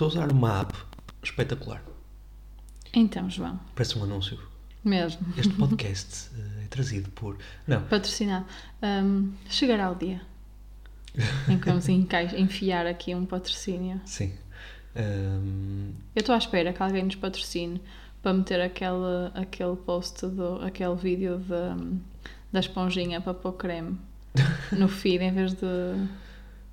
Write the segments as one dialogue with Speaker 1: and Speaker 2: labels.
Speaker 1: Estou a usar uma app espetacular.
Speaker 2: Então, João,
Speaker 1: Parece um anúncio.
Speaker 2: mesmo.
Speaker 1: Este podcast eh, é trazido por. Não,
Speaker 2: Patrocinado. Hum, chegará o dia em que vamos enfiar aqui um patrocínio.
Speaker 1: sim. Ahm,
Speaker 2: Eu estou à espera que alguém nos patrocine para meter aquele, aquele post, do, aquele vídeo de, da esponjinha para pôr creme no feed em vez de.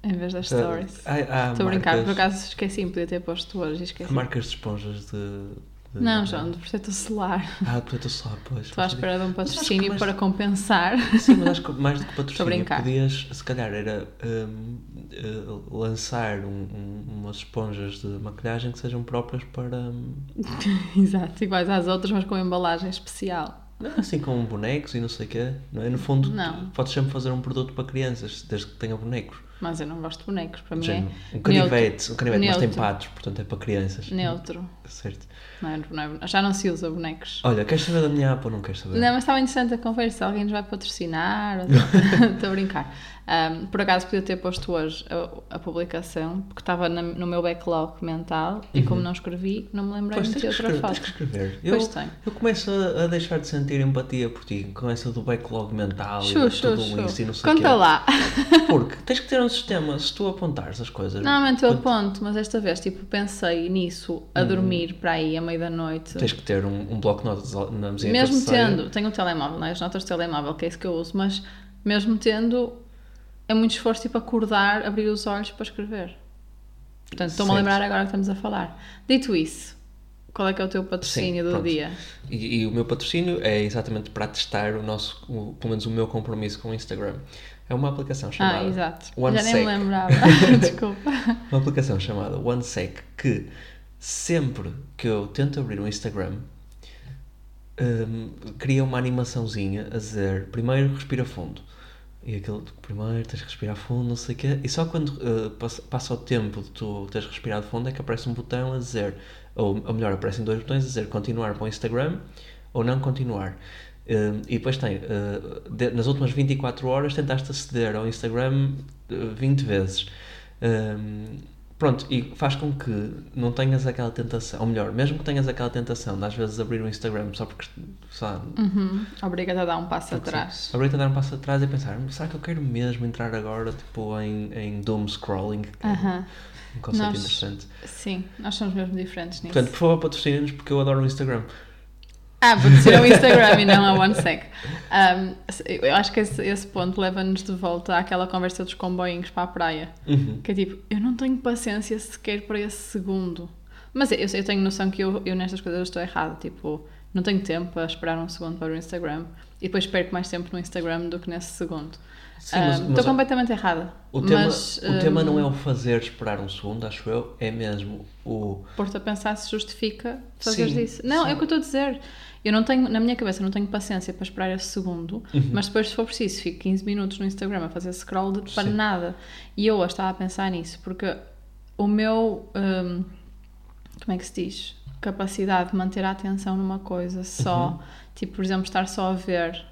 Speaker 2: Em vez das stories.
Speaker 1: há, há
Speaker 2: Estou a brincar, por acaso esqueci, podia ter posto hoje e
Speaker 1: há
Speaker 2: esqueci.
Speaker 1: marcas de esponjas de. de-
Speaker 2: Não, João, de protetor solar.
Speaker 1: Ah, protetor solar, pois.
Speaker 2: Estou à espera de um patrocínio
Speaker 1: mais-
Speaker 2: para compensar.
Speaker 1: Sim, mas acho que mais do que patrocínio, podias, se calhar, era hum, eh, lançar um- um- umas esponjas de maquilhagem que sejam próprias para. hum,
Speaker 2: Exato, iguais às outras, mas com embalagem especial.
Speaker 1: Não, assim com bonecos e não sei o quê, não é? No fundo,
Speaker 2: Não.
Speaker 1: podes sempre fazer um produto para crianças, desde que tenha bonecos.
Speaker 2: Mas eu não gosto de bonecos, para mim
Speaker 1: Género,
Speaker 2: é
Speaker 1: um canivete, um canivete, mas tem
Speaker 2: Neutro.
Speaker 1: patos, portanto é para crianças.
Speaker 2: neutro.
Speaker 1: Certo.
Speaker 2: Não é, não é- já não se usa bonecos.
Speaker 1: Olha, queres saber da minha app ou não queres saber?
Speaker 2: Não, mas estava interessante a conversa. Alguém nos vai patrocinar? ou- Estou a brincar. Ahm, por acaso podia ter posto hoje a, a publicação, porque estava na- no meu backlog mental e como não escrevi, não me lembrei de meter outra
Speaker 1: escrever, tens que
Speaker 2: foto.
Speaker 1: escrever. Eu,
Speaker 2: Pois tem.
Speaker 1: eu começo a, a deixar de sentir empatia por ti, com essa do backlog mental e
Speaker 2: Xu,
Speaker 1: de
Speaker 2: xu,
Speaker 1: tudo isso e não sei
Speaker 2: Conta
Speaker 1: quê.
Speaker 2: lá.
Speaker 1: Porque tens que ter um sistema, se tu apontares as coisas.
Speaker 2: Normalmente eu aponto, mas esta vez tipo, pensei nisso a dormir para aí à meia da noite.
Speaker 1: Tens que ter um, um bloco de notas na mesinha
Speaker 2: Mesmo tendo, tenho o telemóvel, né? as notas do telemóvel, que é isso que eu uso, mas mesmo tendo, é muito esforço tipo acordar, abrir os olhos para escrever. Portanto, estou-me a lembrar agora que estamos a falar. Dito isso, qual é que é o teu patrocínio do
Speaker 1: pronto.
Speaker 2: dia?
Speaker 1: E, e o meu patrocínio é exatamente para testar o nosso, o- pelo menos o meu compromisso com o Instagram. É uma aplicação chamada
Speaker 2: Ah, exato.
Speaker 1: OneSec.
Speaker 2: Já nem me lembrava. Desculpa.
Speaker 1: Uma aplicação chamada OneSec que sempre que eu tento abrir o Instagram hum, cria uma animaçãozinha a dizer primeiro respira fundo. E aquilo, primeiro tens que respirar fundo, não sei o quê. E só quando uh, passa, passa o tempo de tu teres respirado fundo é que aparece um botão a dizer, ou, ou melhor, aparecem dois botões a dizer continuar para o Instagram ou não continuar. Um, e depois tem, uh, de- nas últimas 24 horas tentaste aceder ao Instagram uh, 20 vezes. Um, pronto, e faz com que não tenhas aquela tentação, ou melhor, mesmo que tenhas aquela tentação de às vezes abrir o Instagram só porque, sabe,
Speaker 2: Uhum. Obrigada a dar um passo atrás.
Speaker 1: abrir a dar um passo atrás e pensar, será que eu quero mesmo entrar agora tipo, em, em doom scrolling? Que é
Speaker 2: Aham.
Speaker 1: um conceito
Speaker 2: Nós-
Speaker 1: interessante.
Speaker 2: Sim, nós somos mesmo diferentes nisso.
Speaker 1: Portanto, por favor, patrocinem-nos porque eu adoro o Instagram.
Speaker 2: Ah, porque ser o Instagram e não a OneSec. Um, eu acho que esse, esse ponto leva-nos de volta àquela conversa dos comboinhos para a praia.
Speaker 1: Uhum.
Speaker 2: Que é tipo, eu não tenho paciência sequer para esse segundo. Mas eu, eu tenho noção que eu, eu nestas coisas estou errada. Tipo, não tenho tempo para esperar um segundo para o Instagram. E depois perco mais tempo no Instagram do que nesse segundo.
Speaker 1: Sim,
Speaker 2: Um, estou completamente errada.
Speaker 1: O, tema,
Speaker 2: mas,
Speaker 1: o tema não é o fazer esperar um segundo, acho eu, é mesmo o.
Speaker 2: Pôr-te a pensar se justifica fazer
Speaker 1: Sim,
Speaker 2: isso. Não,
Speaker 1: sim.
Speaker 2: é o que eu estou a dizer. Eu não tenho, na minha cabeça, não tenho paciência para esperar esse segundo,
Speaker 1: Uhum.
Speaker 2: mas depois, se for preciso, fico 15 minutos no Instagram a fazer scroll de, para
Speaker 1: Sim.
Speaker 2: nada. E eu hoje estava a pensar nisso, porque o meu. hum, como é que se diz? Capacidade de manter a atenção numa coisa só,
Speaker 1: Uhum.
Speaker 2: tipo, por exemplo, estar só a ver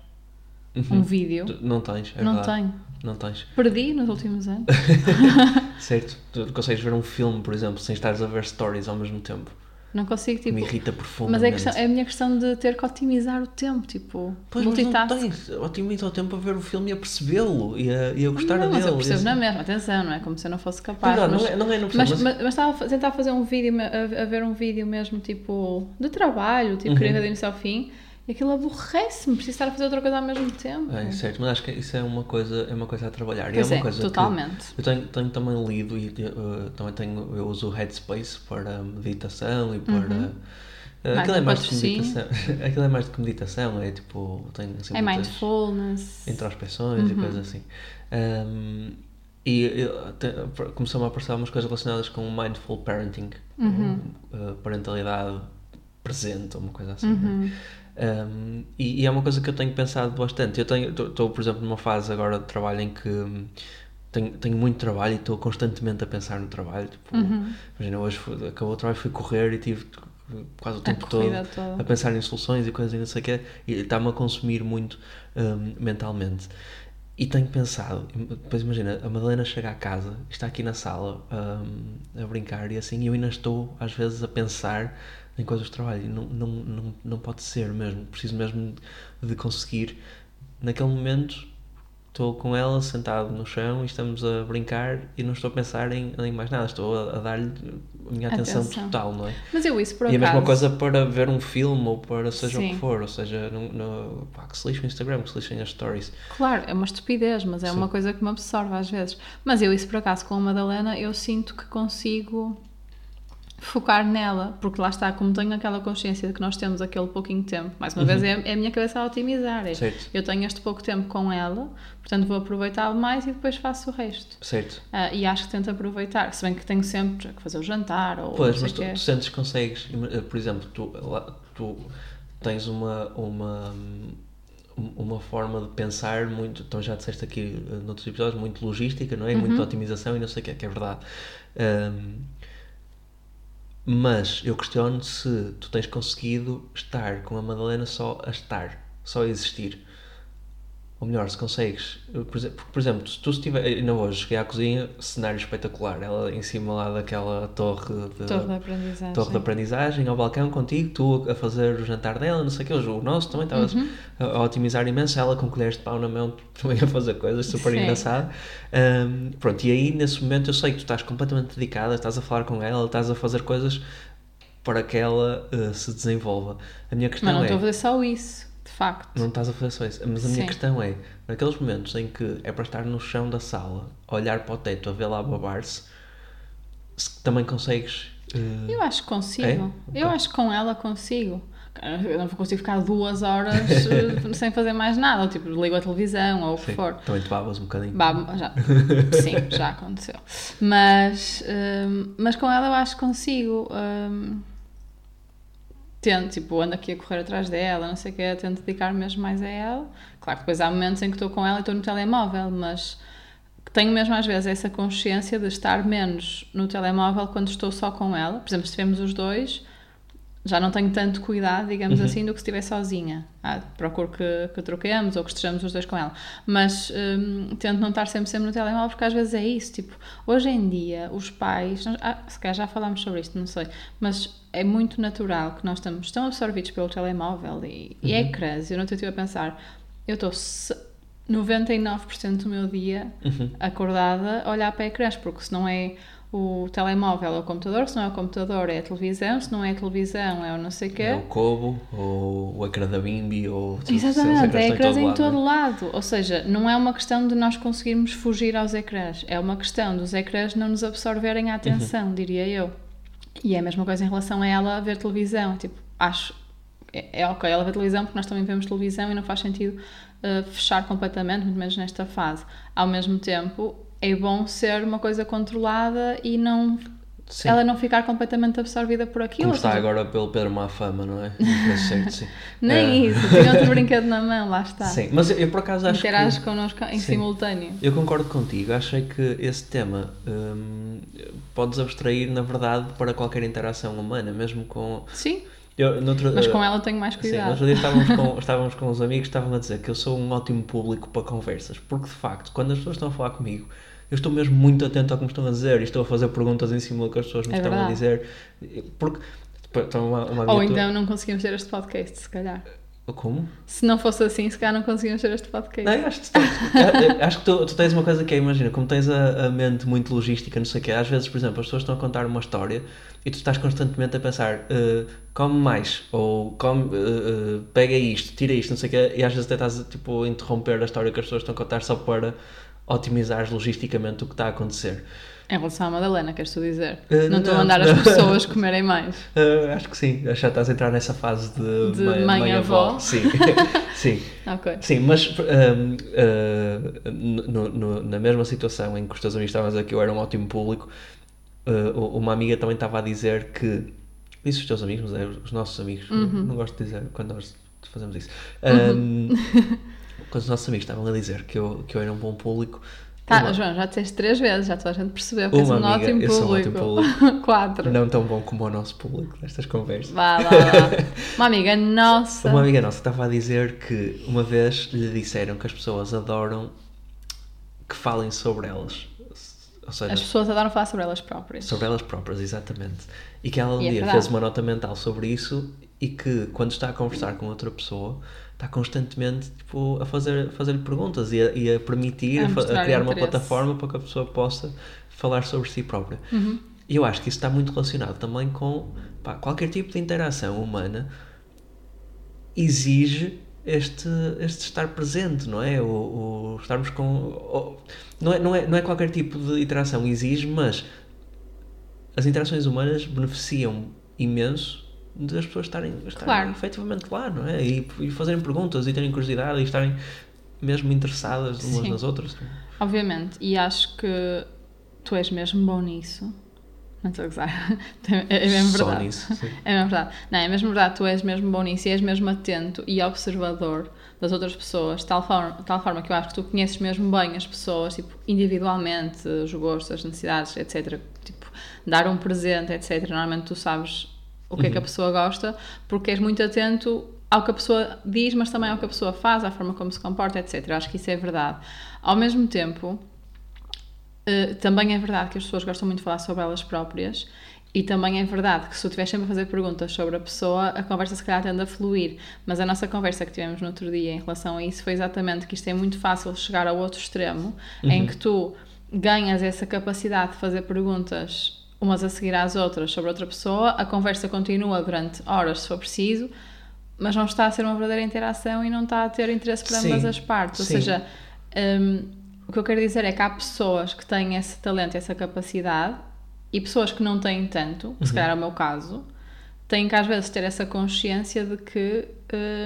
Speaker 2: um vídeo,
Speaker 1: Não tens, é
Speaker 2: não
Speaker 1: verdade.
Speaker 2: tenho.
Speaker 1: Não tens.
Speaker 2: Perdi nos últimos anos.
Speaker 1: Certo? Tu consegues ver um filme, por exemplo, sem estares a ver stories ao mesmo tempo.
Speaker 2: Não consigo,
Speaker 1: Que me
Speaker 2: tipo.
Speaker 1: irrita
Speaker 2: Mas
Speaker 1: profundamente.
Speaker 2: é, questão, é a minha questão de ter que otimizar o tempo, tipo,
Speaker 1: Pois, mas não
Speaker 2: multitask.
Speaker 1: tens. Otimiza o tempo a ver o filme e a percebê-lo e a, e a gostar
Speaker 2: não,
Speaker 1: dele.
Speaker 2: mas eu percebo
Speaker 1: E
Speaker 2: na mesma, atenção, não é como se eu não fosse capaz.
Speaker 1: Não, não,
Speaker 2: mas,
Speaker 1: é, não é no
Speaker 2: mas,
Speaker 1: mas,
Speaker 2: mas, mas estava a tentar fazer um vídeo, a, a ver um vídeo mesmo, tipo, de trabalho, tipo,
Speaker 1: Uhum.
Speaker 2: queria ver do início ao fim, aquilo aborrece-me, preciso estar a fazer outra coisa ao mesmo tempo.
Speaker 1: É, certo, mas acho que isso é uma coisa, é uma coisa a trabalhar.
Speaker 2: Pois
Speaker 1: e é
Speaker 2: é,
Speaker 1: uma coisa que-
Speaker 2: totalmente.
Speaker 1: eu tenho, tenho também lido e uh, também tenho, eu uso o Headspace para meditação e para. uh,
Speaker 2: Mais
Speaker 1: aquilo é
Speaker 2: um
Speaker 1: mais de meditação. aquilo é mais de que meditação, é tipo. Tenho assim,
Speaker 2: É mindfulness.
Speaker 1: introspeções e
Speaker 2: Uhum.
Speaker 1: coisas assim. Um, e começou-me a aparecer algumas coisas relacionadas com mindful parenting,
Speaker 2: Uhum.
Speaker 1: uh, parentalidade presente, ou uma coisa assim.
Speaker 2: Uhum.
Speaker 1: né? Um, e, e é uma coisa que eu tenho pensado bastante. Eu estou, por exemplo, numa fase agora de trabalho em que hum, tenho, tenho muito trabalho e estou constantemente a pensar no trabalho. Tipo,
Speaker 2: Uhum.
Speaker 1: Imagina, hoje fui- acabou o trabalho, fui correr e tive quase o
Speaker 2: A
Speaker 1: tempo todo
Speaker 2: toda.
Speaker 1: a pensar em soluções e coisas e não sei o quê, e está-me a consumir muito hum, mentalmente. E tenho pensado, depois imagina, a Madalena chega à casa, está aqui na sala um, a brincar e assim, eu ainda estou às vezes a pensar em coisas de trabalho e não, não, não, não pode ser mesmo, preciso mesmo de conseguir, naquele momento, estou com ela sentado no chão e estamos a brincar e não estou a pensar em, em mais nada, estou a, a dar-lhe a minha atenção, atenção, total, não é?
Speaker 2: Mas eu isso por
Speaker 1: E
Speaker 2: acaso...
Speaker 1: a mesma coisa para ver um filme ou para seja Sim. o que for, ou seja, no, no, pá, que se lixe o Instagram, que se lixem as stories.
Speaker 2: Claro, é uma estupidez, mas é Sim. uma coisa que me absorve às vezes. Mas eu isso por acaso com a Madalena, eu sinto que consigo focar nela, porque lá está, como tenho aquela consciência de que nós temos aquele pouquinho tempo, mais uma uhum. vez é, é, a minha cabeça a otimizar. É. Eu tenho este pouco tempo com ela, portanto vou aproveitá-lo mais e depois faço o resto.
Speaker 1: Certo.
Speaker 2: Uh, e acho que tento aproveitar, se bem que tenho sempre que fazer o jantar ou.
Speaker 1: Pois, mas tu, tu, sentes que consegues, eh, por exemplo, tu, tu tens uma. uma uma forma de pensar muito, então já disseste aqui uh, noutros episódios, muito logística, não é? Uhum. Muito otimização e não sei o que é, que é verdade. Um, mas eu questiono se tu tens conseguido estar com a Madalena só a estar, só a existir. Ou melhor, se consegues. Por exemplo, por exemplo se tu estiver. Ainda hoje cheguei à cozinha, cenário espetacular. Ela em cima lá daquela torre de.
Speaker 2: Torre de aprendizagem.
Speaker 1: Torre de aprendizagem, ao balcão contigo, tu a fazer o jantar dela, não sei o que. O nosso também estavas uhum. a, otimizar imenso. Ela com colheres de pau na mão também a fazer coisas super Sim. engraçado. Um, pronto, e aí nesse momento eu sei que tu estás completamente dedicada, estás a falar com ela, estás a fazer coisas para que ela uh, se desenvolva. A minha questão
Speaker 2: Mas não
Speaker 1: é.
Speaker 2: estou a fazer só isso facto.
Speaker 1: Não estás a fazer só isso. Mas a minha Sim. questão é, naqueles momentos em que é para estar no chão da sala, olhar para o teto, a ver lá babar-se, se também consegues. Uh...
Speaker 2: Eu acho que consigo. É? Eu acho que com ela consigo. Eu não consigo ficar duas horas eh, sem fazer mais nada, ou tipo, ligo a televisão ou o que for.
Speaker 1: Também te babas um bocadinho.
Speaker 2: Babo, já. Sim, já aconteceu. Mas, um, mas com ela eu acho que consigo. Um, tento, tipo, ando aqui a correr atrás dela, não sei o que, tento dedicar mesmo mais a ela. Claro que depois há momentos em que estou com ela e estou no telemóvel, mas tenho mesmo às vezes essa consciência de estar menos no telemóvel quando estou só com ela. Por exemplo, se estivermos os dois, já não tenho tanto cuidado, digamos uhum. assim, do que se estiver sozinha. Ah, procuro que, que troquemos ou que estejamos os dois com ela. Mas hum, tento não estar sempre, sempre no telemóvel, porque às vezes é isso. Tipo, hoje em dia, os pais. Ah, se calhar já falámos sobre isto, não sei. Mas é muito natural que nós estamos tão absorvidos pelo telemóvel e, uhum. e ecrãs. Eu não estive a pensar. Eu estou 99% do meu dia uhum. acordada a olhar para ecrãs, porque se não é o telemóvel é o computador, se não é o computador é a televisão, se não é a televisão é o não sei o quê. É
Speaker 1: o Kobo, ou o ecrã da Bimbi, ou...
Speaker 2: Exatamente, é ecrãs em todo lado. Ou seja, não é uma questão de nós conseguirmos fugir aos ecrãs, é uma questão dos ecrãs não nos absorverem a atenção, uhum. diria eu. E é a mesma coisa em relação a ela ver televisão. Tipo, acho... É, é ok ela ver televisão porque nós também vemos televisão e não faz sentido uh, fechar completamente, muito menos nesta fase. Ao mesmo tempo, é bom ser uma coisa controlada e não sim. ela não ficar completamente absorvida por aquilo.
Speaker 1: Como está agora pelo Pedro Má Fama, não é? Certo, sim.
Speaker 2: Nem é. isso, tinha outro brinquedo na mão, lá está.
Speaker 1: Sim, mas eu, eu por acaso acho
Speaker 2: Interage que... connosco em sim. simultâneo.
Speaker 1: Eu concordo contigo, achei que esse tema hum, podes abstrair, na verdade, para qualquer interação humana, mesmo com...
Speaker 2: Sim.
Speaker 1: Eu,
Speaker 2: noutro, mas com ela tenho mais cuidado. Sim,
Speaker 1: outro dia estávamos com, estávamos com uns amigos estavam a dizer que eu sou um ótimo público para conversas, porque de facto, quando as pessoas estão a falar comigo, eu estou mesmo muito atento ao que me estão a dizer e estou a fazer perguntas em cima do que as pessoas me é estão verdade. a dizer. Porque. Então, uma, uma
Speaker 2: Ou então não conseguimos ter este podcast, se calhar.
Speaker 1: Como?
Speaker 2: Se não fosse assim, se calhar não conseguimos ter este podcast.
Speaker 1: Não, acho que, tu, acho que tu, tu, tens uma coisa que é, imagina, como tens a, a, mente muito logística, não sei o quê, às vezes, por exemplo, as pessoas estão a contar uma história e tu estás constantemente a pensar, uh, come mais, ou come, uh, uh, pega isto, tira isto, não sei o quê, e às vezes até estás tipo, a interromper a história que as pessoas estão a contar só para otimizares logisticamente o que está a acontecer.
Speaker 2: Em relação à Madalena, queres tu dizer? Uh, não estou a mandar as pessoas comerem mais.
Speaker 1: Uh, acho que sim, já estás a entrar nessa fase de,
Speaker 2: de mãe, mãe, mãe avó. avó.
Speaker 1: Sim, sim.
Speaker 2: okay.
Speaker 1: sim mas uh, no, no, na mesma situação em que os teus amigos estavam a dizer que eu era um ótimo público, uma amiga também estava a dizer que. Disse os teus amigos, mas é os nossos amigos. Uhum. Não, não, gosto de dizer quando nós fazemos isso. Um, uhum. quando os nossos amigos estavam a dizer que eu, que eu era um bom público.
Speaker 2: Tá, uma... João, já disseste três vezes, já toda a gente percebeu que és um amiga, ótimo público. Um ótimo público. Quatro.
Speaker 1: Não tão bom como o nosso público nestas conversas.
Speaker 2: Vá, vá, vá. Uma amiga nossa.
Speaker 1: Uma amiga nossa estava a dizer que uma vez lhe disseram que as pessoas adoram que falem sobre elas. Ou seja,
Speaker 2: As pessoas adoram falar sobre elas próprias.
Speaker 1: sobre elas próprias, exatamente. E que ela um
Speaker 2: é
Speaker 1: dia
Speaker 2: verdade.
Speaker 1: fez uma nota mental sobre isso e que quando está a conversar com outra pessoa está constantemente tipo, a fazer fazer-lhe perguntas e a, e a permitir,
Speaker 2: A
Speaker 1: a, criar uma plataforma para que a pessoa possa falar sobre si própria.
Speaker 2: Uhum.
Speaker 1: E eu acho que isso está muito relacionado também com pá, qualquer tipo de interação humana exige este, este estar presente, não é? O, o estarmos com. o- não, é, não, é, não é qualquer tipo de interação exige, mas as interações humanas beneficiam imenso das pessoas estarem, estarem
Speaker 2: Claro.
Speaker 1: efetivamente lá, não é? E, e fazerem perguntas e terem curiosidade e estarem mesmo interessadas umas
Speaker 2: Sim.
Speaker 1: nas outras.
Speaker 2: Obviamente, e acho que tu és mesmo bom nisso. Não estou a gozar. É mesmo
Speaker 1: Só
Speaker 2: verdade.
Speaker 1: nisso. sim.
Speaker 2: É mesmo verdade. Não, é mesmo verdade, tu és mesmo bom nisso e és mesmo atento e observador das outras pessoas, de tal forma, tal forma que eu acho que tu conheces mesmo bem as pessoas, tipo, individualmente, os gostos, as necessidades, etc. Tipo, dar um presente, etc. Normalmente tu sabes o que é que a pessoa gosta, porque és muito atento ao que a pessoa diz, mas também ao que a pessoa faz, à forma como se comporta, etc. Eu acho que isso é verdade. Ao mesmo tempo, Uh, também é verdade que as pessoas gostam muito de falar sobre elas próprias e também é verdade que se tu estiveres sempre a fazer perguntas sobre a pessoa, a conversa se calhar tende a fluir. Mas a nossa conversa que tivemos no outro dia em relação a isso foi exatamente que isto é muito fácil chegar ao outro extremo, em que tu ganhas essa capacidade de fazer perguntas umas a seguir às outras sobre outra pessoa, a conversa continua durante horas se for preciso, mas não está a ser uma verdadeira interação e não está a ter interesse para
Speaker 1: Sim,
Speaker 2: ambas as partes. Ou
Speaker 1: sim.
Speaker 2: seja, hum, o que eu quero dizer é que há pessoas que têm esse talento, essa capacidade, e pessoas que não têm tanto, se calhar é o meu caso, têm que às vezes ter essa consciência de que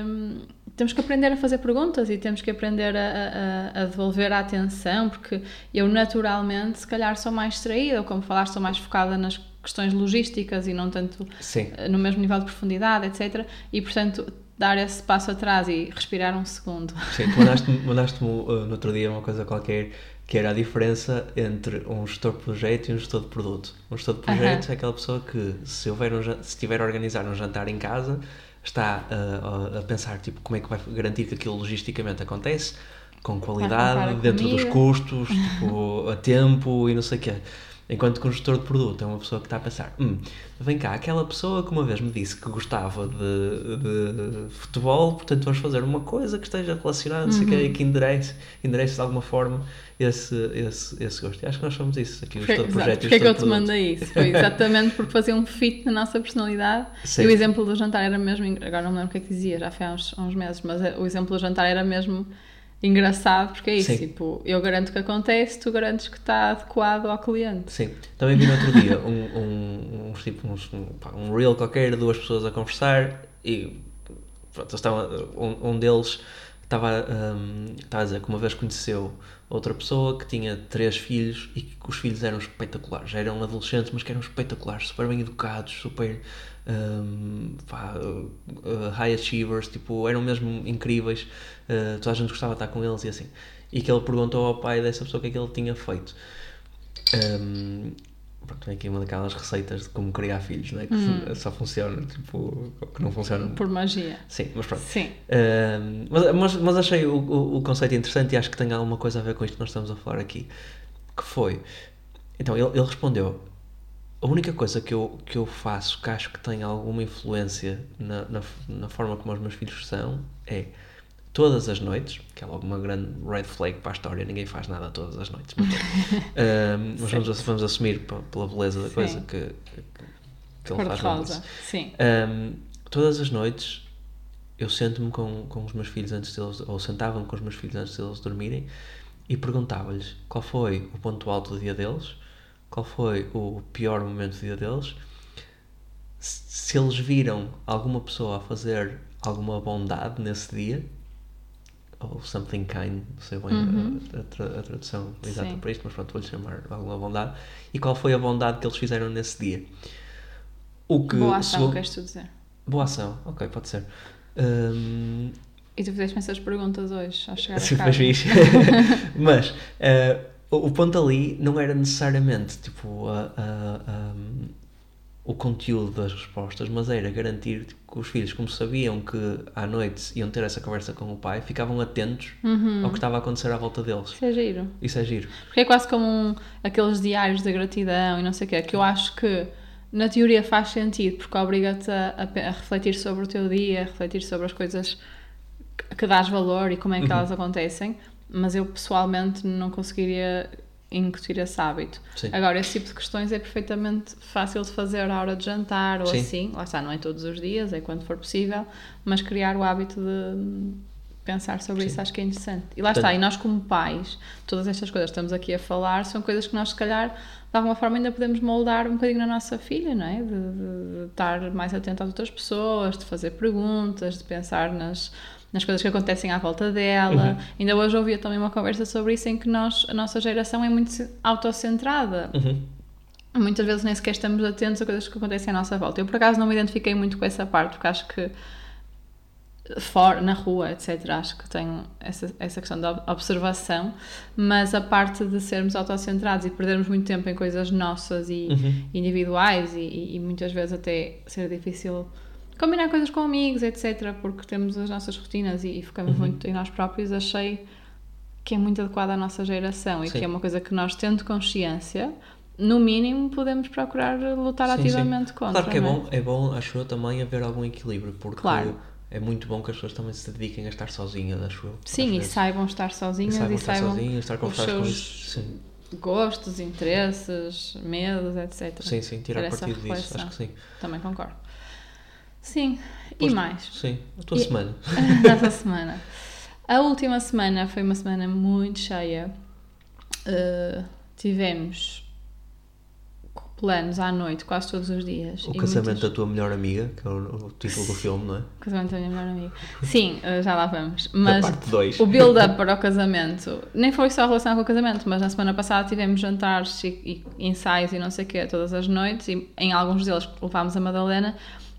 Speaker 2: hum, temos que aprender a fazer perguntas e temos que aprender a, a- a devolver a atenção, porque eu naturalmente, se calhar, sou mais distraída, ou como falaste, sou mais focada nas questões logísticas e não tanto
Speaker 1: Sim.
Speaker 2: eh, no mesmo nível de profundidade, etc. E portanto, dar esse passo atrás e respirar um segundo.
Speaker 1: Sim, tu mandaste-me mandaste uh, no outro dia uma coisa qualquer que era a diferença entre um gestor de projeto e um gestor de produto. Um gestor de projeto
Speaker 2: Aham.
Speaker 1: é aquela pessoa que, se, houver um, se estiver a organizar um jantar em casa, está a, a pensar tipo, como é que vai garantir que aquilo logisticamente acontece, com qualidade, dentro dos
Speaker 2: comida.
Speaker 1: custos, tipo, a tempo e não sei o quê. Enquanto que gestor de produto é uma pessoa que está a pensar: hum, vem cá, aquela pessoa que uma vez me disse que gostava de, de futebol, portanto vamos fazer uma coisa que esteja relacionada, não sei o quê, e que enderece, enderece de alguma forma esse, esse, esse gosto. E acho que nós somos isso aqui, o gestor de projeto o
Speaker 2: porque é que eu te
Speaker 1: produto.
Speaker 2: mandei isso? Foi exatamente porque fazia um fit na nossa personalidade.
Speaker 1: Sim.
Speaker 2: E o exemplo do jantar era mesmo. Agora não me lembro o que é que dizia, já foi há uns, uns meses, mas eh, o exemplo do jantar era mesmo engraçado, porque é isso.
Speaker 1: Sim.
Speaker 2: Tipo, eu garanto que acontece, tu garantes que está adequado ao cliente.
Speaker 1: Sim, também vi no outro dia um, um, tipo, um, pá, um reel qualquer, duas pessoas a conversar e pronto, eles estavam, um, um deles estava, um, estava a dizer que uma vez conheceu outra pessoa que tinha três filhos e que os filhos eram espetaculares, eram adolescentes, mas que eram espetaculares, super bem educados, super um, pá, uh, high achievers, tipo, eram mesmo incríveis, uh, toda a gente gostava de estar com eles e assim. E que ele perguntou ao pai dessa pessoa o que é que ele tinha feito. Um, pronto, vem aqui uma daquelas receitas de como criar filhos, não é? Que só funciona, tipo, que não funcionam.
Speaker 2: Por magia.
Speaker 1: Sim, mas pronto.
Speaker 2: Sim.
Speaker 1: Um, mas, mas, mas achei o, o, o conceito interessante e acho que tem alguma coisa a ver com isto que nós estamos a falar aqui. Que foi. Então, ele, ele respondeu: A única coisa que eu, que eu faço que acho que tem alguma influência na, na, na forma como os meus filhos são é todas as noites, que é logo uma grande red flag para a história, ninguém faz nada todas as noites, mas, um, mas vamos, vamos assumir pela beleza da
Speaker 2: Sim.
Speaker 1: coisa que, que, que ele faz isso.
Speaker 2: Sim.
Speaker 1: Um, todas as noites eu sento-me com, com os meus filhos antes deles, ou sentava-me com os meus filhos antes deles dormirem e perguntava-lhes qual foi o ponto alto do dia deles, qual foi o pior momento do dia deles, se, eles viram alguma pessoa a fazer alguma bondade nesse dia, ou something kind, não sei bem
Speaker 2: Uhum.
Speaker 1: a, a tra- a tradução exata para isto, mas pronto, vou-lhe chamar alguma bondade, e qual foi a bondade que eles fizeram nesse dia. O que,
Speaker 2: Boa ação,
Speaker 1: segundo-
Speaker 2: queres tu dizer?
Speaker 1: Boa ação, ok, pode ser. Hum,
Speaker 2: E tu fizeste-me essas perguntas hoje, ao chegar a casa.
Speaker 1: mas. Mas eh, o, o ponto ali não era necessariamente tipo a, a- a- o conteúdo das respostas, mas era garantir tipo, que os filhos, como sabiam que à noite iam ter essa conversa com o pai, ficavam atentos ao que estava a acontecer à volta deles.
Speaker 2: Isso é giro.
Speaker 1: Isso é giro.
Speaker 2: Porque é quase como um, aqueles diários de gratidão e não sei o quê, que eu acho que na teoria faz sentido, porque obriga-te a, a refletir sobre o teu dia, a refletir sobre as coisas que- que dás valor e como é que elas acontecem, mas eu pessoalmente não conseguiria incutir esse hábito.
Speaker 1: Sim.
Speaker 2: Agora, esse tipo de questões é perfeitamente fácil de fazer à hora de jantar ou
Speaker 1: Sim.
Speaker 2: assim, lá está, não é todos os dias, é quando for possível, mas criar o hábito de pensar sobre isso acho que é interessante. E lá está,
Speaker 1: Portanto-
Speaker 2: e nós como pais, todas estas coisas que estamos aqui a falar são coisas que nós se calhar de alguma forma ainda podemos moldar um bocadinho na nossa filha, não é? De, de- de estar mais atenta às outras pessoas, de fazer perguntas, de pensar nas, nas coisas que acontecem à volta dela. Ainda hoje ouvia também uma conversa sobre isso em que nós, a nossa geração é muito autocentrada.
Speaker 1: Uhum.
Speaker 2: Muitas vezes nem sequer estamos atentos a coisas que acontecem à nossa volta. Eu, por acaso, não me identifiquei muito com essa parte, porque acho que fora, na rua, etc., acho que tenho essa, essa questão da observação, mas a parte de sermos autocentrados e perdermos muito tempo em coisas nossas e
Speaker 1: Uhum.
Speaker 2: individuais e- e muitas vezes até ser difícil combinar coisas com amigos, etc., porque temos as nossas rotinas e, e focamos
Speaker 1: Uhum.
Speaker 2: muito em nós próprios, achei que é muito adequado à nossa geração e
Speaker 1: Sim.
Speaker 2: que é uma coisa que nós, tendo consciência, no mínimo podemos procurar lutar
Speaker 1: Sim, sim.
Speaker 2: ativamente contra.
Speaker 1: Claro que é
Speaker 2: não
Speaker 1: bom, é bom, acho eu, também haver algum equilíbrio, porque
Speaker 2: Claro.
Speaker 1: é muito bom que as pessoas também se dediquem a estar sozinhas, acho eu.
Speaker 2: Sim, e saibam estar sozinhas
Speaker 1: E
Speaker 2: e
Speaker 1: saibam
Speaker 2: saibam,
Speaker 1: estar sozinhas, estar
Speaker 2: os
Speaker 1: com
Speaker 2: seus
Speaker 1: isso. Sim,
Speaker 2: gostos, interesses, medos, etc.
Speaker 1: sim, sim, tirar partido disso, acho que sim.
Speaker 2: Também concordo. Sim, e mais?
Speaker 1: Sim, a tua
Speaker 2: E-
Speaker 1: semana.
Speaker 2: Nessa semana. A última semana foi uma semana muito cheia. Uh, tivemos planos à noite quase todos os dias.
Speaker 1: O casamento
Speaker 2: muitas-
Speaker 1: da tua melhor amiga, que é o, o título do filme, não é?
Speaker 2: O casamento da minha melhor amiga. Sim, uh, já lá vamos.
Speaker 1: Da
Speaker 2: Mas
Speaker 1: parte 2.
Speaker 2: o build-up para o casamento nem foi só relacionado com o casamento, mas na semana passada tivemos jantares e, e ensaios e não sei o quê todas as noites e em alguns deles levámos a Madalena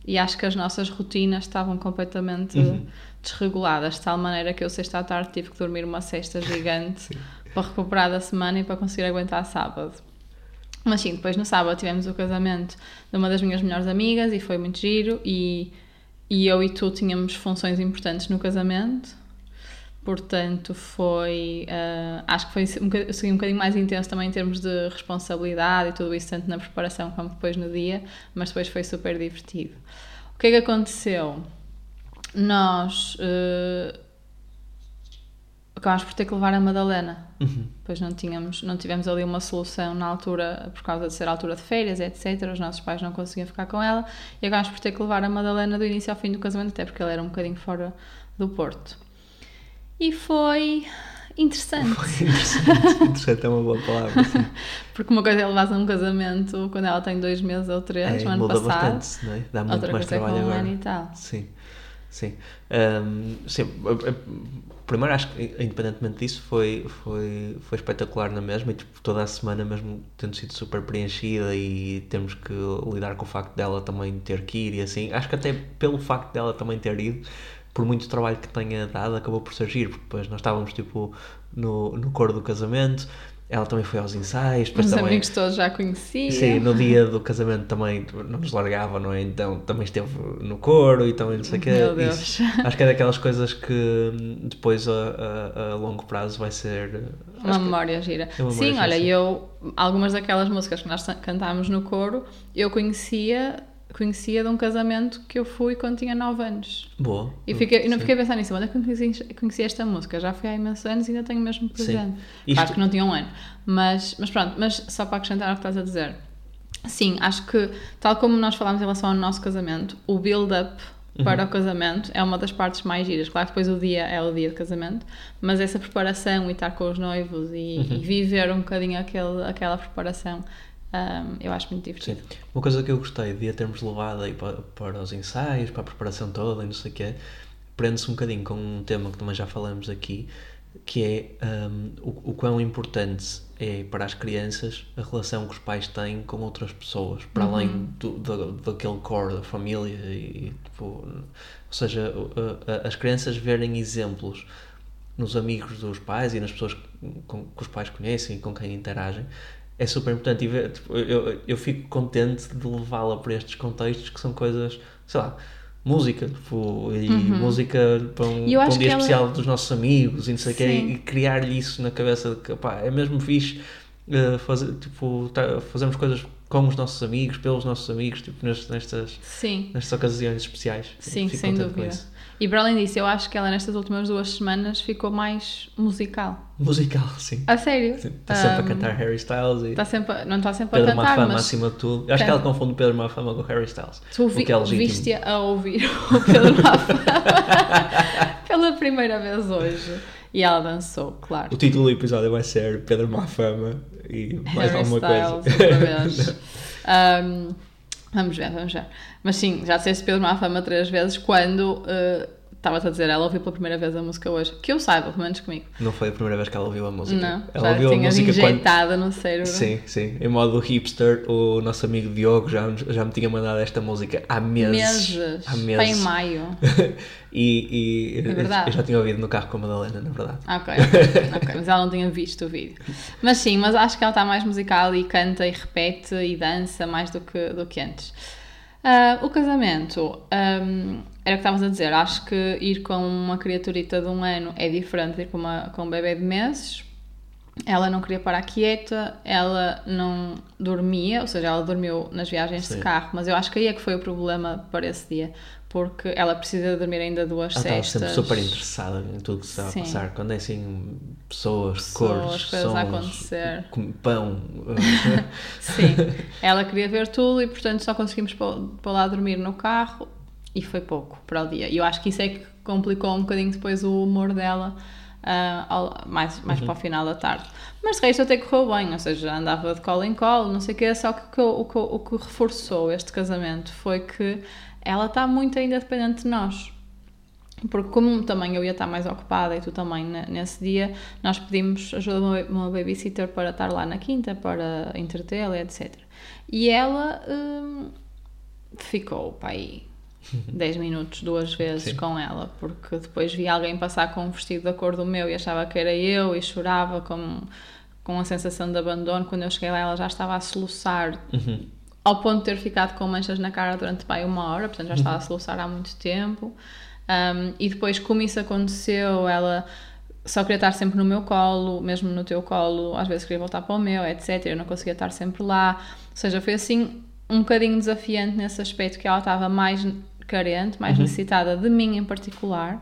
Speaker 2: e acho que as nossas rotinas estavam completamente
Speaker 1: Uhum.
Speaker 2: desreguladas, de tal maneira que eu sexta à tarde tive que dormir uma cesta gigante para recuperar da semana e para conseguir aguentar sábado. Mas sim, depois no sábado tivemos o casamento de uma das minhas melhores amigas e foi muito giro e, e eu e tu tínhamos funções importantes no casamento. Portanto, foi. ah, acho que foi um, um bocadinho mais intenso também em termos de responsabilidade e tudo isso, tanto na preparação como depois no dia, mas depois foi super divertido. O que é que aconteceu? Nós ah, acabámos por ter que levar a Madalena
Speaker 1: Uhum.
Speaker 2: Pois não tínhamos, não tivemos ali uma solução na altura, por causa de ser a altura de férias, etc. Os nossos pais não conseguiam ficar com ela e acabámos por ter que levar a Madalena do início ao fim do casamento, até porque ela era um bocadinho fora do Porto. E foi interessante,
Speaker 1: Foi interessante. interessante é uma boa palavra. Sim.
Speaker 2: porque uma coisa é levar a um casamento quando ela tem dois meses ou três,
Speaker 1: É,
Speaker 2: no ano
Speaker 1: muda
Speaker 2: passado.
Speaker 1: bastante, não é? Dá muito
Speaker 2: Outra
Speaker 1: mais
Speaker 2: coisa é com
Speaker 1: trabalho
Speaker 2: um
Speaker 1: agora.
Speaker 2: ano e tal.
Speaker 1: Sim, sim. Ahm, sim, primeiro acho que independentemente disso foi, foi, foi espetacular na mesma e tipo, toda a semana mesmo tendo sido super preenchida e temos que lidar com o facto dela também ter que ir e assim, acho que até pelo facto dela também ter ido, por muito trabalho que tenha dado, acabou por surgir, porque depois nós estávamos tipo no, no coro do casamento, ela também foi aos ensaios, depois
Speaker 2: Os
Speaker 1: também...
Speaker 2: amigos todos já conheciam.
Speaker 1: Sim, no dia do casamento também não nos largava, não é? Então também esteve no coro e também não sei o quê.
Speaker 2: Meu Deus.
Speaker 1: Isso, acho que é daquelas coisas que hum, depois a, a, a longo prazo vai ser.
Speaker 2: Uma memória gira.
Speaker 1: É uma memória
Speaker 2: sim,
Speaker 1: gira,
Speaker 2: olha,
Speaker 1: sim.
Speaker 2: eu, algumas daquelas músicas que nós cantámos no coro, eu conhecia, conhecia de um casamento que eu fui quando tinha 9 anos.
Speaker 1: Boa.
Speaker 2: E fiquei, não fiquei a pensar nisso, onde é que eu conheci, conheci esta música? Já fui há imensos anos e ainda tenho mesmo presente.
Speaker 1: Isto-
Speaker 2: Claro que não tinha um ano. Mas, mas pronto, mas só para acrescentar ao que estás a dizer. Sim, acho que, tal como nós falámos em relação ao nosso casamento, o build-up
Speaker 1: Uhum.
Speaker 2: para o casamento é uma das partes mais giras. Claro que depois o dia é o dia de casamento, mas essa preparação e estar com os noivos e,
Speaker 1: Uhum.
Speaker 2: e viver um bocadinho aquele, aquela preparação, hum, eu acho muito divertido.
Speaker 1: Sim. Uma coisa que eu gostei de a termos levado aí para, para os ensaios, para a preparação toda e não sei o quê, prende-se um bocadinho com um tema que também já falamos aqui, que é hum, o, o quão importante é para as crianças a relação que os pais têm com outras pessoas, para
Speaker 2: Uhum.
Speaker 1: além do, do, daquele core da família e, tipo, ou seja, as crianças verem exemplos nos amigos dos pais e nas pessoas com, que os pais conhecem e com quem interagem é super importante. E ver, tipo, eu, eu fico contente de levá-la para estes contextos que são coisas, sei lá, música tipo, e música para um, para um dia
Speaker 2: que ela-
Speaker 1: especial dos nossos amigos e não sei o quê, e criar-lhe isso na cabeça de que pá, é mesmo fixe eh, fazer, tipo, tá- fazermos coisas com os nossos amigos, pelos nossos amigos, tipo, nestas,
Speaker 2: Sim,
Speaker 1: nestas ocasiões especiais.
Speaker 2: sim,
Speaker 1: Fico
Speaker 2: sem dúvida. E para além disso, eu acho que ela nestas últimas duas semanas ficou mais musical.
Speaker 1: Musical, sim.
Speaker 2: A sério?
Speaker 1: Está sempre a
Speaker 2: Um,
Speaker 1: cantar Harry Styles e
Speaker 2: Está sempre, a- não está sempre a
Speaker 1: Pedro
Speaker 2: cantar,
Speaker 1: Mafama
Speaker 2: mas
Speaker 1: acima de tudo. Eu Acho que ela confunde Pedro Mafama com Harry Styles.
Speaker 2: tu
Speaker 1: o
Speaker 2: vi,
Speaker 1: é
Speaker 2: viste a ouvir o Pedro Mafama pela primeira vez hoje. E ela dançou, claro.
Speaker 1: O título do episódio vai ser Pedro Mafama e mais
Speaker 2: Harry
Speaker 1: alguma
Speaker 2: Styles,
Speaker 1: coisa.
Speaker 2: Um, vamos ver, vamos ver. Mas sim, já disseste Pedro Mafama três vezes quando uh, estava-te a dizer, ela ouviu pela primeira vez a música hoje. Que eu saiba, pelo menos comigo.
Speaker 1: Não foi a primeira vez que ela ouviu a música.
Speaker 2: Não,
Speaker 1: ela
Speaker 2: já
Speaker 1: ouviu a música quando.
Speaker 2: no cérebro.
Speaker 1: Sim, sim. Em modo hipster, o nosso amigo Diogo já, já me tinha mandado esta música há meses.
Speaker 2: Meses.
Speaker 1: Há
Speaker 2: Foi em
Speaker 1: meses.
Speaker 2: maio.
Speaker 1: e e
Speaker 2: É verdade.
Speaker 1: eu já tinha ouvido no carro com a Madalena, na verdade.
Speaker 2: Ah, Ok, ok, ok, mas ela não tinha visto o vídeo. Mas sim, mas acho que ela está mais musical e canta e repete e dança mais do que, do que antes. Ah, o casamento, ahm, era o que estavas a dizer, acho que ir com uma criaturita de um ano é diferente de ir com, uma, com um bebê de meses. Ela não queria parar quieta, ela não dormia, ou seja, ela dormiu nas viagens
Speaker 1: Sim.
Speaker 2: de carro, mas eu acho que aí é que foi o problema para esse dia, porque ela precisa dormir ainda duas
Speaker 1: Ela estava
Speaker 2: cestas.
Speaker 1: sempre super interessada em tudo que se estava a passar. Quando é assim, pessoas,
Speaker 2: Pessoas,
Speaker 1: cores,
Speaker 2: coisas a
Speaker 1: sons,
Speaker 2: acontecer.
Speaker 1: com- pão.
Speaker 2: Sim, ela queria ver tudo e portanto só conseguimos pô- pôr lá a dormir no carro e foi pouco para o dia. E eu acho que isso é que complicou um bocadinho depois o humor dela ah, ao- mais, mais para o final da tarde. Mas de resto até correu bem, ou seja, andava de colo em colo, não sei o quê, só que o que, o, que, o que reforçou este casamento foi que ela está muito ainda dependente de nós. Porque como também eu ia estar mais ocupada e tu também ne- nesse dia, nós pedimos ajuda de uma, babysitter para estar lá na quinta, para entretê-la, etc. E ela hum, ficou, pá, aí 10 minutos duas vezes
Speaker 1: Sim.
Speaker 2: com ela, porque depois vi alguém passar com um vestido da cor do meu e achava que era eu e chorava com, com a sensação de abandono. Quando eu cheguei lá, ela já estava a soluçar
Speaker 1: Uhum.
Speaker 2: ao ponto de ter ficado com manchas na cara durante bem uma hora, portanto já estava a soluçar há muito tempo. Um, e depois, como isso aconteceu, ela só queria estar sempre no meu colo, mesmo no teu colo, às vezes queria voltar para o meu, etc. Eu não conseguia estar sempre lá. Ou seja, foi assim um bocadinho desafiante nesse aspecto que ela estava mais carente, mais necessitada de mim em particular.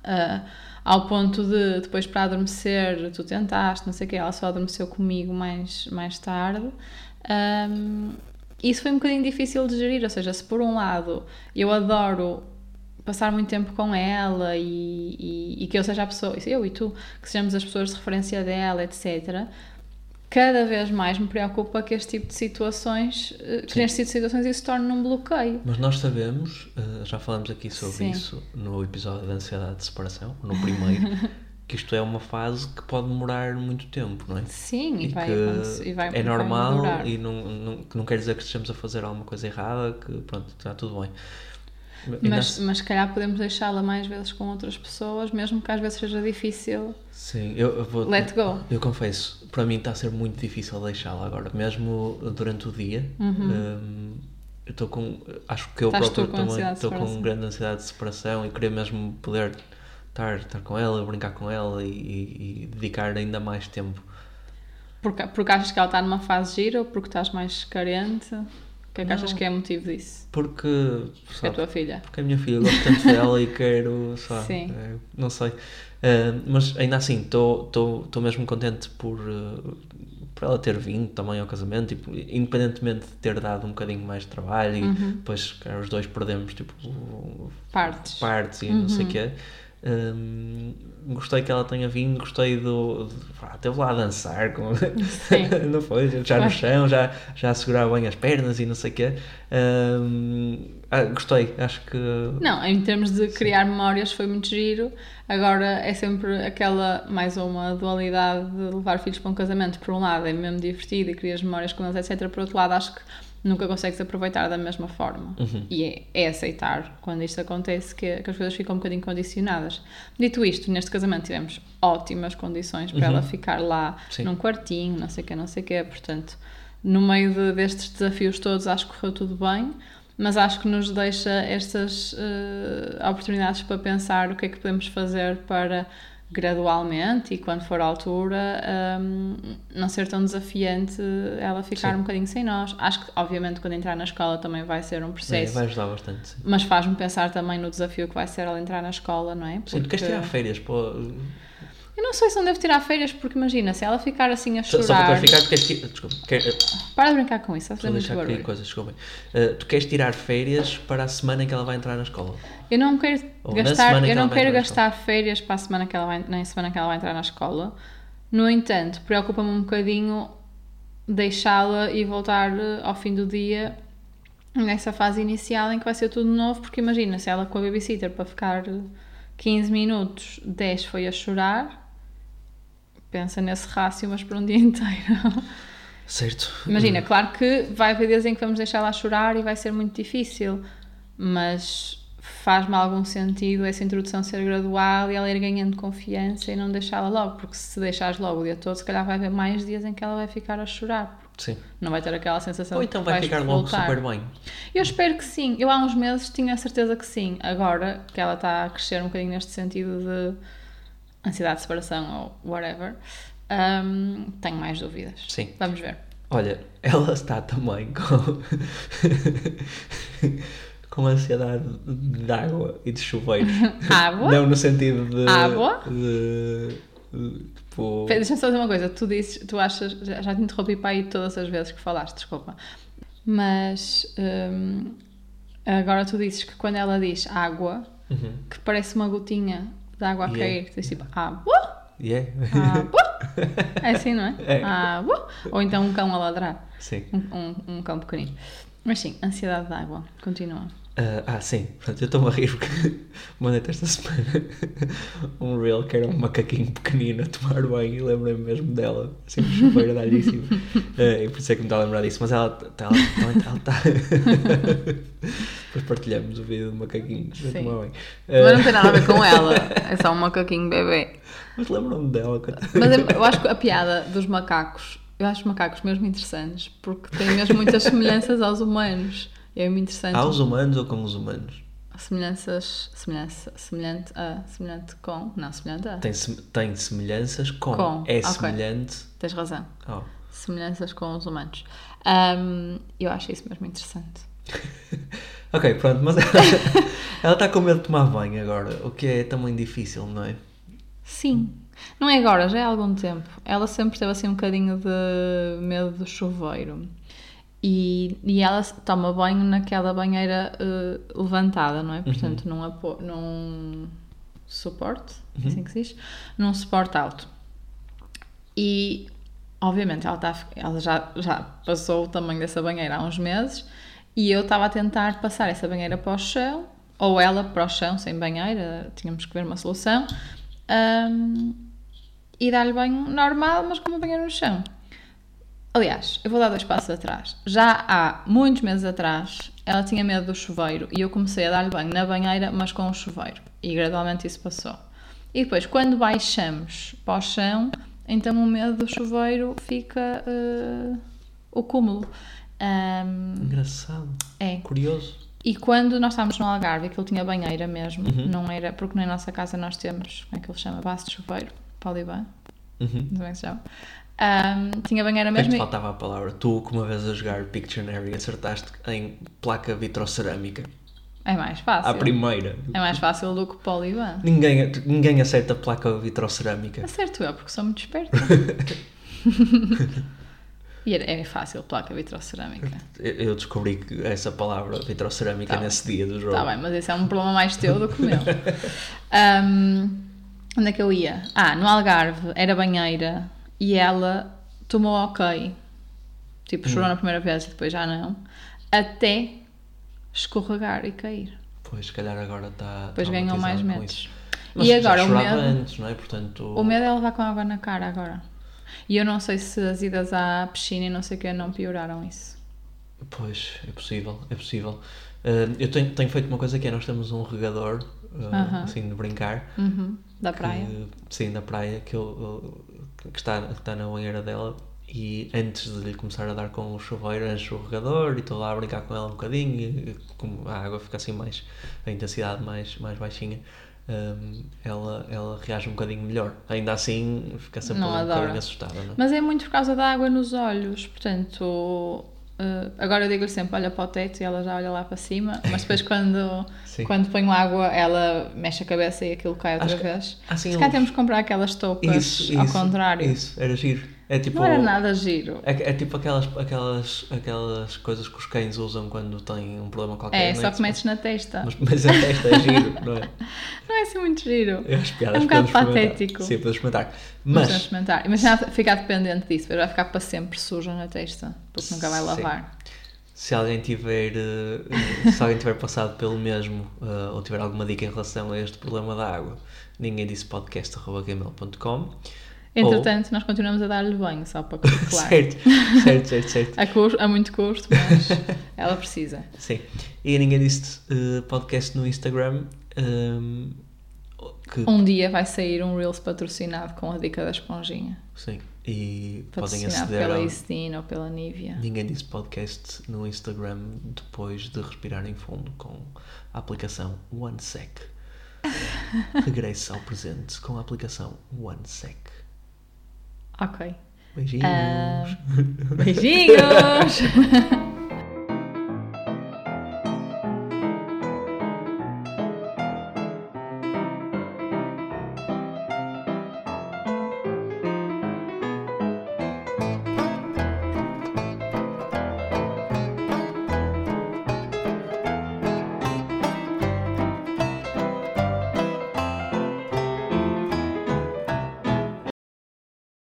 Speaker 2: Uh, ao ponto de depois para adormecer tu tentaste, não sei o que, ela só adormeceu comigo mais, mais tarde. Um, isso foi um bocadinho difícil de gerir, ou seja, se por um lado eu adoro passar muito tempo com ela e, e, e que eu seja a pessoa, eu e tu, que sejamos as pessoas de referência dela, etc. Cada vez mais me preocupa que este tipo de situações, eh, que neste tipo de situações isso torne num bloqueio.
Speaker 1: Mas nós sabemos, eh, já falamos aqui sobre
Speaker 2: Sim.
Speaker 1: isso no episódio da ansiedade de separação, no primeiro, que isto é uma fase que pode demorar muito tempo, não é?
Speaker 2: Sim, e,
Speaker 1: E
Speaker 2: vai,
Speaker 1: que
Speaker 2: e vai
Speaker 1: é
Speaker 2: vai
Speaker 1: normal
Speaker 2: durar.
Speaker 1: e não, não, que não quer dizer que estejamos a fazer alguma coisa errada, que pronto, está tudo bem.
Speaker 2: Mas, mas se calhar podemos deixá-la mais vezes com outras pessoas, mesmo que às vezes seja difícil.
Speaker 1: Sim, eu, eu vou.
Speaker 2: Let go.
Speaker 1: Eu confesso, para mim está a ser muito difícil deixá-la agora, mesmo durante o dia. hum, eu estou com. Acho que eu
Speaker 2: Uhum. Estás
Speaker 1: próprio também estou com grande ansiedade de separação e querer mesmo poder estar, estar com ela, brincar com ela e, e- e dedicar ainda mais tempo.
Speaker 2: Porque, porque achas que ela está numa fase gira ou porque estás mais carente? O que é que achas que é motivo disso?
Speaker 1: Porque.
Speaker 2: Porque é a
Speaker 1: sabe,
Speaker 2: tua filha.
Speaker 1: Porque a minha filha gosta tanto dela e quero, lá,
Speaker 2: Sim.
Speaker 1: eh, não sei. Eh, mas ainda assim, estou mesmo contente por, eh, por ela ter vindo também ao casamento, tipo, independentemente de ter dado um bocadinho mais de trabalho
Speaker 2: Uhum.
Speaker 1: e depois cara, os dois perdemos tipo,
Speaker 2: Partes.
Speaker 1: partes e não sei o
Speaker 2: Uhum.
Speaker 1: quê. Hum, gostei que ela tenha vindo, gostei do. pá, Teve lá a dançar, com...
Speaker 2: Sim.
Speaker 1: não foi? Já no chão, já, já a segurar bem as pernas e não sei o quê. Hum, ah, gostei, acho que.
Speaker 2: Não, em termos de criar memórias foi muito giro. Agora é sempre aquela, mais uma dualidade de levar filhos para um casamento. Por um lado é mesmo divertido e crias memórias com eles, etc. Por outro lado, acho que nunca consegues aproveitar da mesma forma.
Speaker 1: Uhum.
Speaker 2: E é, é aceitar, quando isto acontece, que, que as coisas ficam um bocadinho condicionadas. Dito isto, neste casamento tivemos ótimas condições para ela ficar lá
Speaker 1: Sim.
Speaker 2: num quartinho, não sei o quê, não sei o quê. Portanto, no meio de- destes desafios todos, acho que correu tudo bem. Mas acho que nos deixa estas eh, oportunidades para pensar o que é que podemos fazer para gradualmente e quando for a altura hum, não ser tão desafiante ela ficar
Speaker 1: Sim.
Speaker 2: um bocadinho sem nós. Acho que, obviamente, quando entrar na escola também vai ser um
Speaker 1: É,
Speaker 2: processo,
Speaker 1: vai ajudar bastante. Sim.
Speaker 2: mas faz-me pensar também no desafio que vai ser ela entrar na escola, não é?
Speaker 1: Sim, tu queres
Speaker 2: Porque-
Speaker 1: tirar férias? Pô,
Speaker 2: Eu não sei se não devo tirar férias, porque imagina, se ela ficar assim a
Speaker 1: só,
Speaker 2: chorar.
Speaker 1: só para clarificar, tu queres tirar. Desculpa, quer,
Speaker 2: Para de brincar com isso, a fazer
Speaker 1: a
Speaker 2: muito
Speaker 1: deixar aqui
Speaker 2: barulho.
Speaker 1: coisas, desculpem. Uh, tu queres tirar férias para a semana em que ela vai entrar na escola?
Speaker 2: Eu não quero
Speaker 1: Ou na
Speaker 2: gastar, eu não quero
Speaker 1: na
Speaker 2: gastar férias para a semana que ela vai, nem semana que ela vai entrar na escola. No entanto, preocupa-me um bocadinho deixá-la e voltar eh, ao fim do dia nessa fase inicial em que vai ser tudo novo, porque imagina, se ela com a babysitter para ficar eh, 15 minutos, 10 foi a chorar, pensa nesse rácio, mas por um dia inteiro.
Speaker 1: Certo.
Speaker 2: Imagina, claro que vai haver dias em que vamos deixá-la a chorar e vai ser muito difícil, mas faz-me algum sentido essa introdução ser gradual e ela ir ganhando confiança e não deixá-la logo, porque se deixares logo o dia todo, se calhar vai haver mais dias em que ela vai ficar a chorar,
Speaker 1: Sim.
Speaker 2: não vai ter aquela sensação
Speaker 1: Ou
Speaker 2: de
Speaker 1: então
Speaker 2: que
Speaker 1: vai ficar logo super bem.
Speaker 2: Eu espero que sim. Eu há uns meses tinha a certeza que sim. Agora que ela está a crescer um bocadinho neste sentido de ansiedade de separação ou whatever, hum, tenho mais dúvidas.
Speaker 1: Sim.
Speaker 2: Vamos ver.
Speaker 1: Olha, ela está também com. com ansiedade de água e de chuveiros.
Speaker 2: Água?
Speaker 1: Não no sentido de.
Speaker 2: Água?
Speaker 1: De, de, tipo.
Speaker 2: Deixa-me só dizer uma coisa. Tu dizes, tu achas, já, te interrompi para aí todas as vezes que falaste, desculpa. Mas hum, agora tu dizes que quando ela diz água,
Speaker 1: Uhum.
Speaker 2: que parece uma gotinha de água a
Speaker 1: Yeah.
Speaker 2: cair, que diz tipo água,
Speaker 1: Yeah?
Speaker 2: água. É assim, não é?
Speaker 1: É.
Speaker 2: Água. Ou então um cão a ladrar.
Speaker 1: Sim.
Speaker 2: Um, um, um cão pequenino. Mas sim, ansiedade de água. Continua.
Speaker 1: Ah, ah, sim. Portanto, eu estou-me a rir porque mandei-te esta semana um reel que era um macaquinho pequenino a tomar banho e lembrei-me mesmo dela, assim, chuveiro a dar-lhe em cima. Ah, e por isso é que me está a lembrar disso. Mas ela está. Ela, ela, está Depois partilhamos o vídeo do macaquinho a tomar banho.
Speaker 2: Mas não
Speaker 1: Ah,
Speaker 2: tem nada a ver com ela. É só um macaquinho bebê.
Speaker 1: mas lembro-me dela.
Speaker 2: Mas eu- acho que a piada dos macacos, eu acho os macacos mesmo interessantes, porque têm mesmo muitas semelhanças aos humanos. É muito interessante.
Speaker 1: Aos humanos ou com os humanos?
Speaker 2: Semelhanças, semelhança, semelhante a, semelhante com, não, semelhante a.
Speaker 1: Tem, tem semelhanças com.
Speaker 2: Com,
Speaker 1: É
Speaker 2: ok.
Speaker 1: semelhante.
Speaker 2: Tens razão.
Speaker 1: Oh.
Speaker 2: Semelhanças com os humanos. Ahm, eu acho isso mesmo interessante.
Speaker 1: Ok, pronto, mas ela, ela está com medo de tomar banho agora, o que é também difícil, não é?
Speaker 2: Sim. Não é agora, já é há algum tempo. Ela sempre teve assim um bocadinho de medo do chuveiro. E, e ela toma banho naquela banheira eh, levantada, não é? Portanto, num, apo- num suporte, é assim que se diz? Num suporte alto. E, obviamente, ela, tá, ela já, já passou o tamanho dessa banheira há uns meses e eu estava a tentar passar essa banheira para o chão, ou ela para o chão, sem banheira, tínhamos que ver uma solução, ahm, e dar-lhe banho normal, mas com uma banheira no chão. Aliás, eu vou dar dois passos atrás. Já há muitos meses atrás, ela tinha medo do chuveiro e eu comecei a dar-lhe banho na banheira, mas com o chuveiro. E gradualmente isso passou. E depois, quando baixamos para o chão, então o medo do chuveiro fica eh, o cúmulo. Ahm,
Speaker 1: Engraçado,
Speaker 2: é.
Speaker 1: curioso.
Speaker 2: E quando nós estávamos no Algarve, aquilo tinha banheira mesmo,
Speaker 1: Uhum.
Speaker 2: não era, porque na nossa casa nós temos, como é que ele chama? Base de chuveiro, poliban,
Speaker 1: Uhum.
Speaker 2: como é que se chama. Ahm, tinha banheira mesmo. e-
Speaker 1: faltava a palavra. Tu, que uma vez a jogar Pictionary, acertaste em placa vitrocerâmica.
Speaker 2: É mais fácil.
Speaker 1: À primeira.
Speaker 2: É mais fácil do que poliban.
Speaker 1: Ninguém, ninguém acerta placa vitrocerâmica.
Speaker 2: Acerto eu, porque sou muito esperta. e era, é fácil, placa vitrocerâmica.
Speaker 1: Eu descobri que essa palavra vitrocerâmica
Speaker 2: Tá
Speaker 1: nesse dia do jogo.
Speaker 2: Está bem, mas esse é um problema mais teu do que o meu. Ahm, onde é que eu ia? Ah, no Algarve era banheira e ela tomou ok. Tipo,
Speaker 1: Hum.
Speaker 2: chorou na primeira vez e depois já não. Até escorregar e cair.
Speaker 1: Pois, se calhar agora está.
Speaker 2: Depois ganhou mais
Speaker 1: isso. Mas
Speaker 2: E agora o
Speaker 1: chorava
Speaker 2: medo.
Speaker 1: antes, não é? Portanto.
Speaker 2: O medo é levar com água na cara agora. E eu não sei se as idas à piscina e não sei o que não pioraram isso.
Speaker 1: Pois, é possível, é possível. Uh, eu tenho, tenho feito uma coisa que é, nós temos um regador, uh,
Speaker 2: Aham.
Speaker 1: assim, de brincar.
Speaker 2: Uhum. Da praia.
Speaker 1: Que, sim, da praia, que, eu- que, está, que está na banheira dela. E antes de lhe começar a dar com o chuveiro, encho o regador e estou lá a brincar com ela um bocadinho. E, como a água fica assim mais. a intensidade mais, mais baixinha. um, ela, ela reage um bocadinho melhor. Ainda assim, fica sempre
Speaker 2: Não
Speaker 1: um
Speaker 2: adora.
Speaker 1: bocadinho assustada, não é?
Speaker 2: Mas é muito por causa da água nos olhos, portanto. Eh, agora eu digo-lhe sempre: olha para o teto e ela já olha lá para cima, mas depois quando, quando ponho água ela mexe a cabeça e aquilo cai outra
Speaker 1: Acho que-
Speaker 2: vez.
Speaker 1: Assim,
Speaker 2: Se
Speaker 1: uns-
Speaker 2: temos que comprar aquelas toucas
Speaker 1: Isso,
Speaker 2: ao
Speaker 1: isso,
Speaker 2: contrário.
Speaker 1: Isso, era giro. É tipo.
Speaker 2: Não era nada giro.
Speaker 1: É, é tipo aquelas, aquelas, aquelas coisas que os cães usam quando têm um problema qualquer.
Speaker 2: É,
Speaker 1: não
Speaker 2: só que metes na testa.
Speaker 1: Mas, mas a testa é giro, não é?
Speaker 2: Não é assim muito giro.
Speaker 1: Piadas
Speaker 2: É um bocado patético.
Speaker 1: Sim, podemos experimentar.
Speaker 2: Mas experimentar. Imagina ficar dependente disso, vai ficar para sempre suja na testa, porque nunca vai
Speaker 1: Sim.
Speaker 2: lavar.
Speaker 1: se alguém tiver eh, se alguém tiver passado pelo mesmo eh, ou tiver alguma dica em relação a este problema da água, ninguém disse podcast.gmail.com
Speaker 2: Entretanto, nós continuamos a dar-lhe banho, só para claro.
Speaker 1: Certo, certo, certo, certo.
Speaker 2: A, custo, a muito custo, mas ela precisa.
Speaker 1: Sim. E ninguém disse eh, podcast no Instagram. ehm, que,
Speaker 2: Um dia vai sair um Reels patrocinado com a dica da esponjinha.
Speaker 1: Sim. E podem aceder
Speaker 2: pela
Speaker 1: ao,
Speaker 2: Istin ou pela Nivea.
Speaker 1: Ninguém disse podcast no Instagram depois de respirar em fundo com a aplicação OneSec. Regresse ao presente com a aplicação OneSec.
Speaker 2: Ok.
Speaker 1: Beijinhos.
Speaker 2: Ah, beijinhos!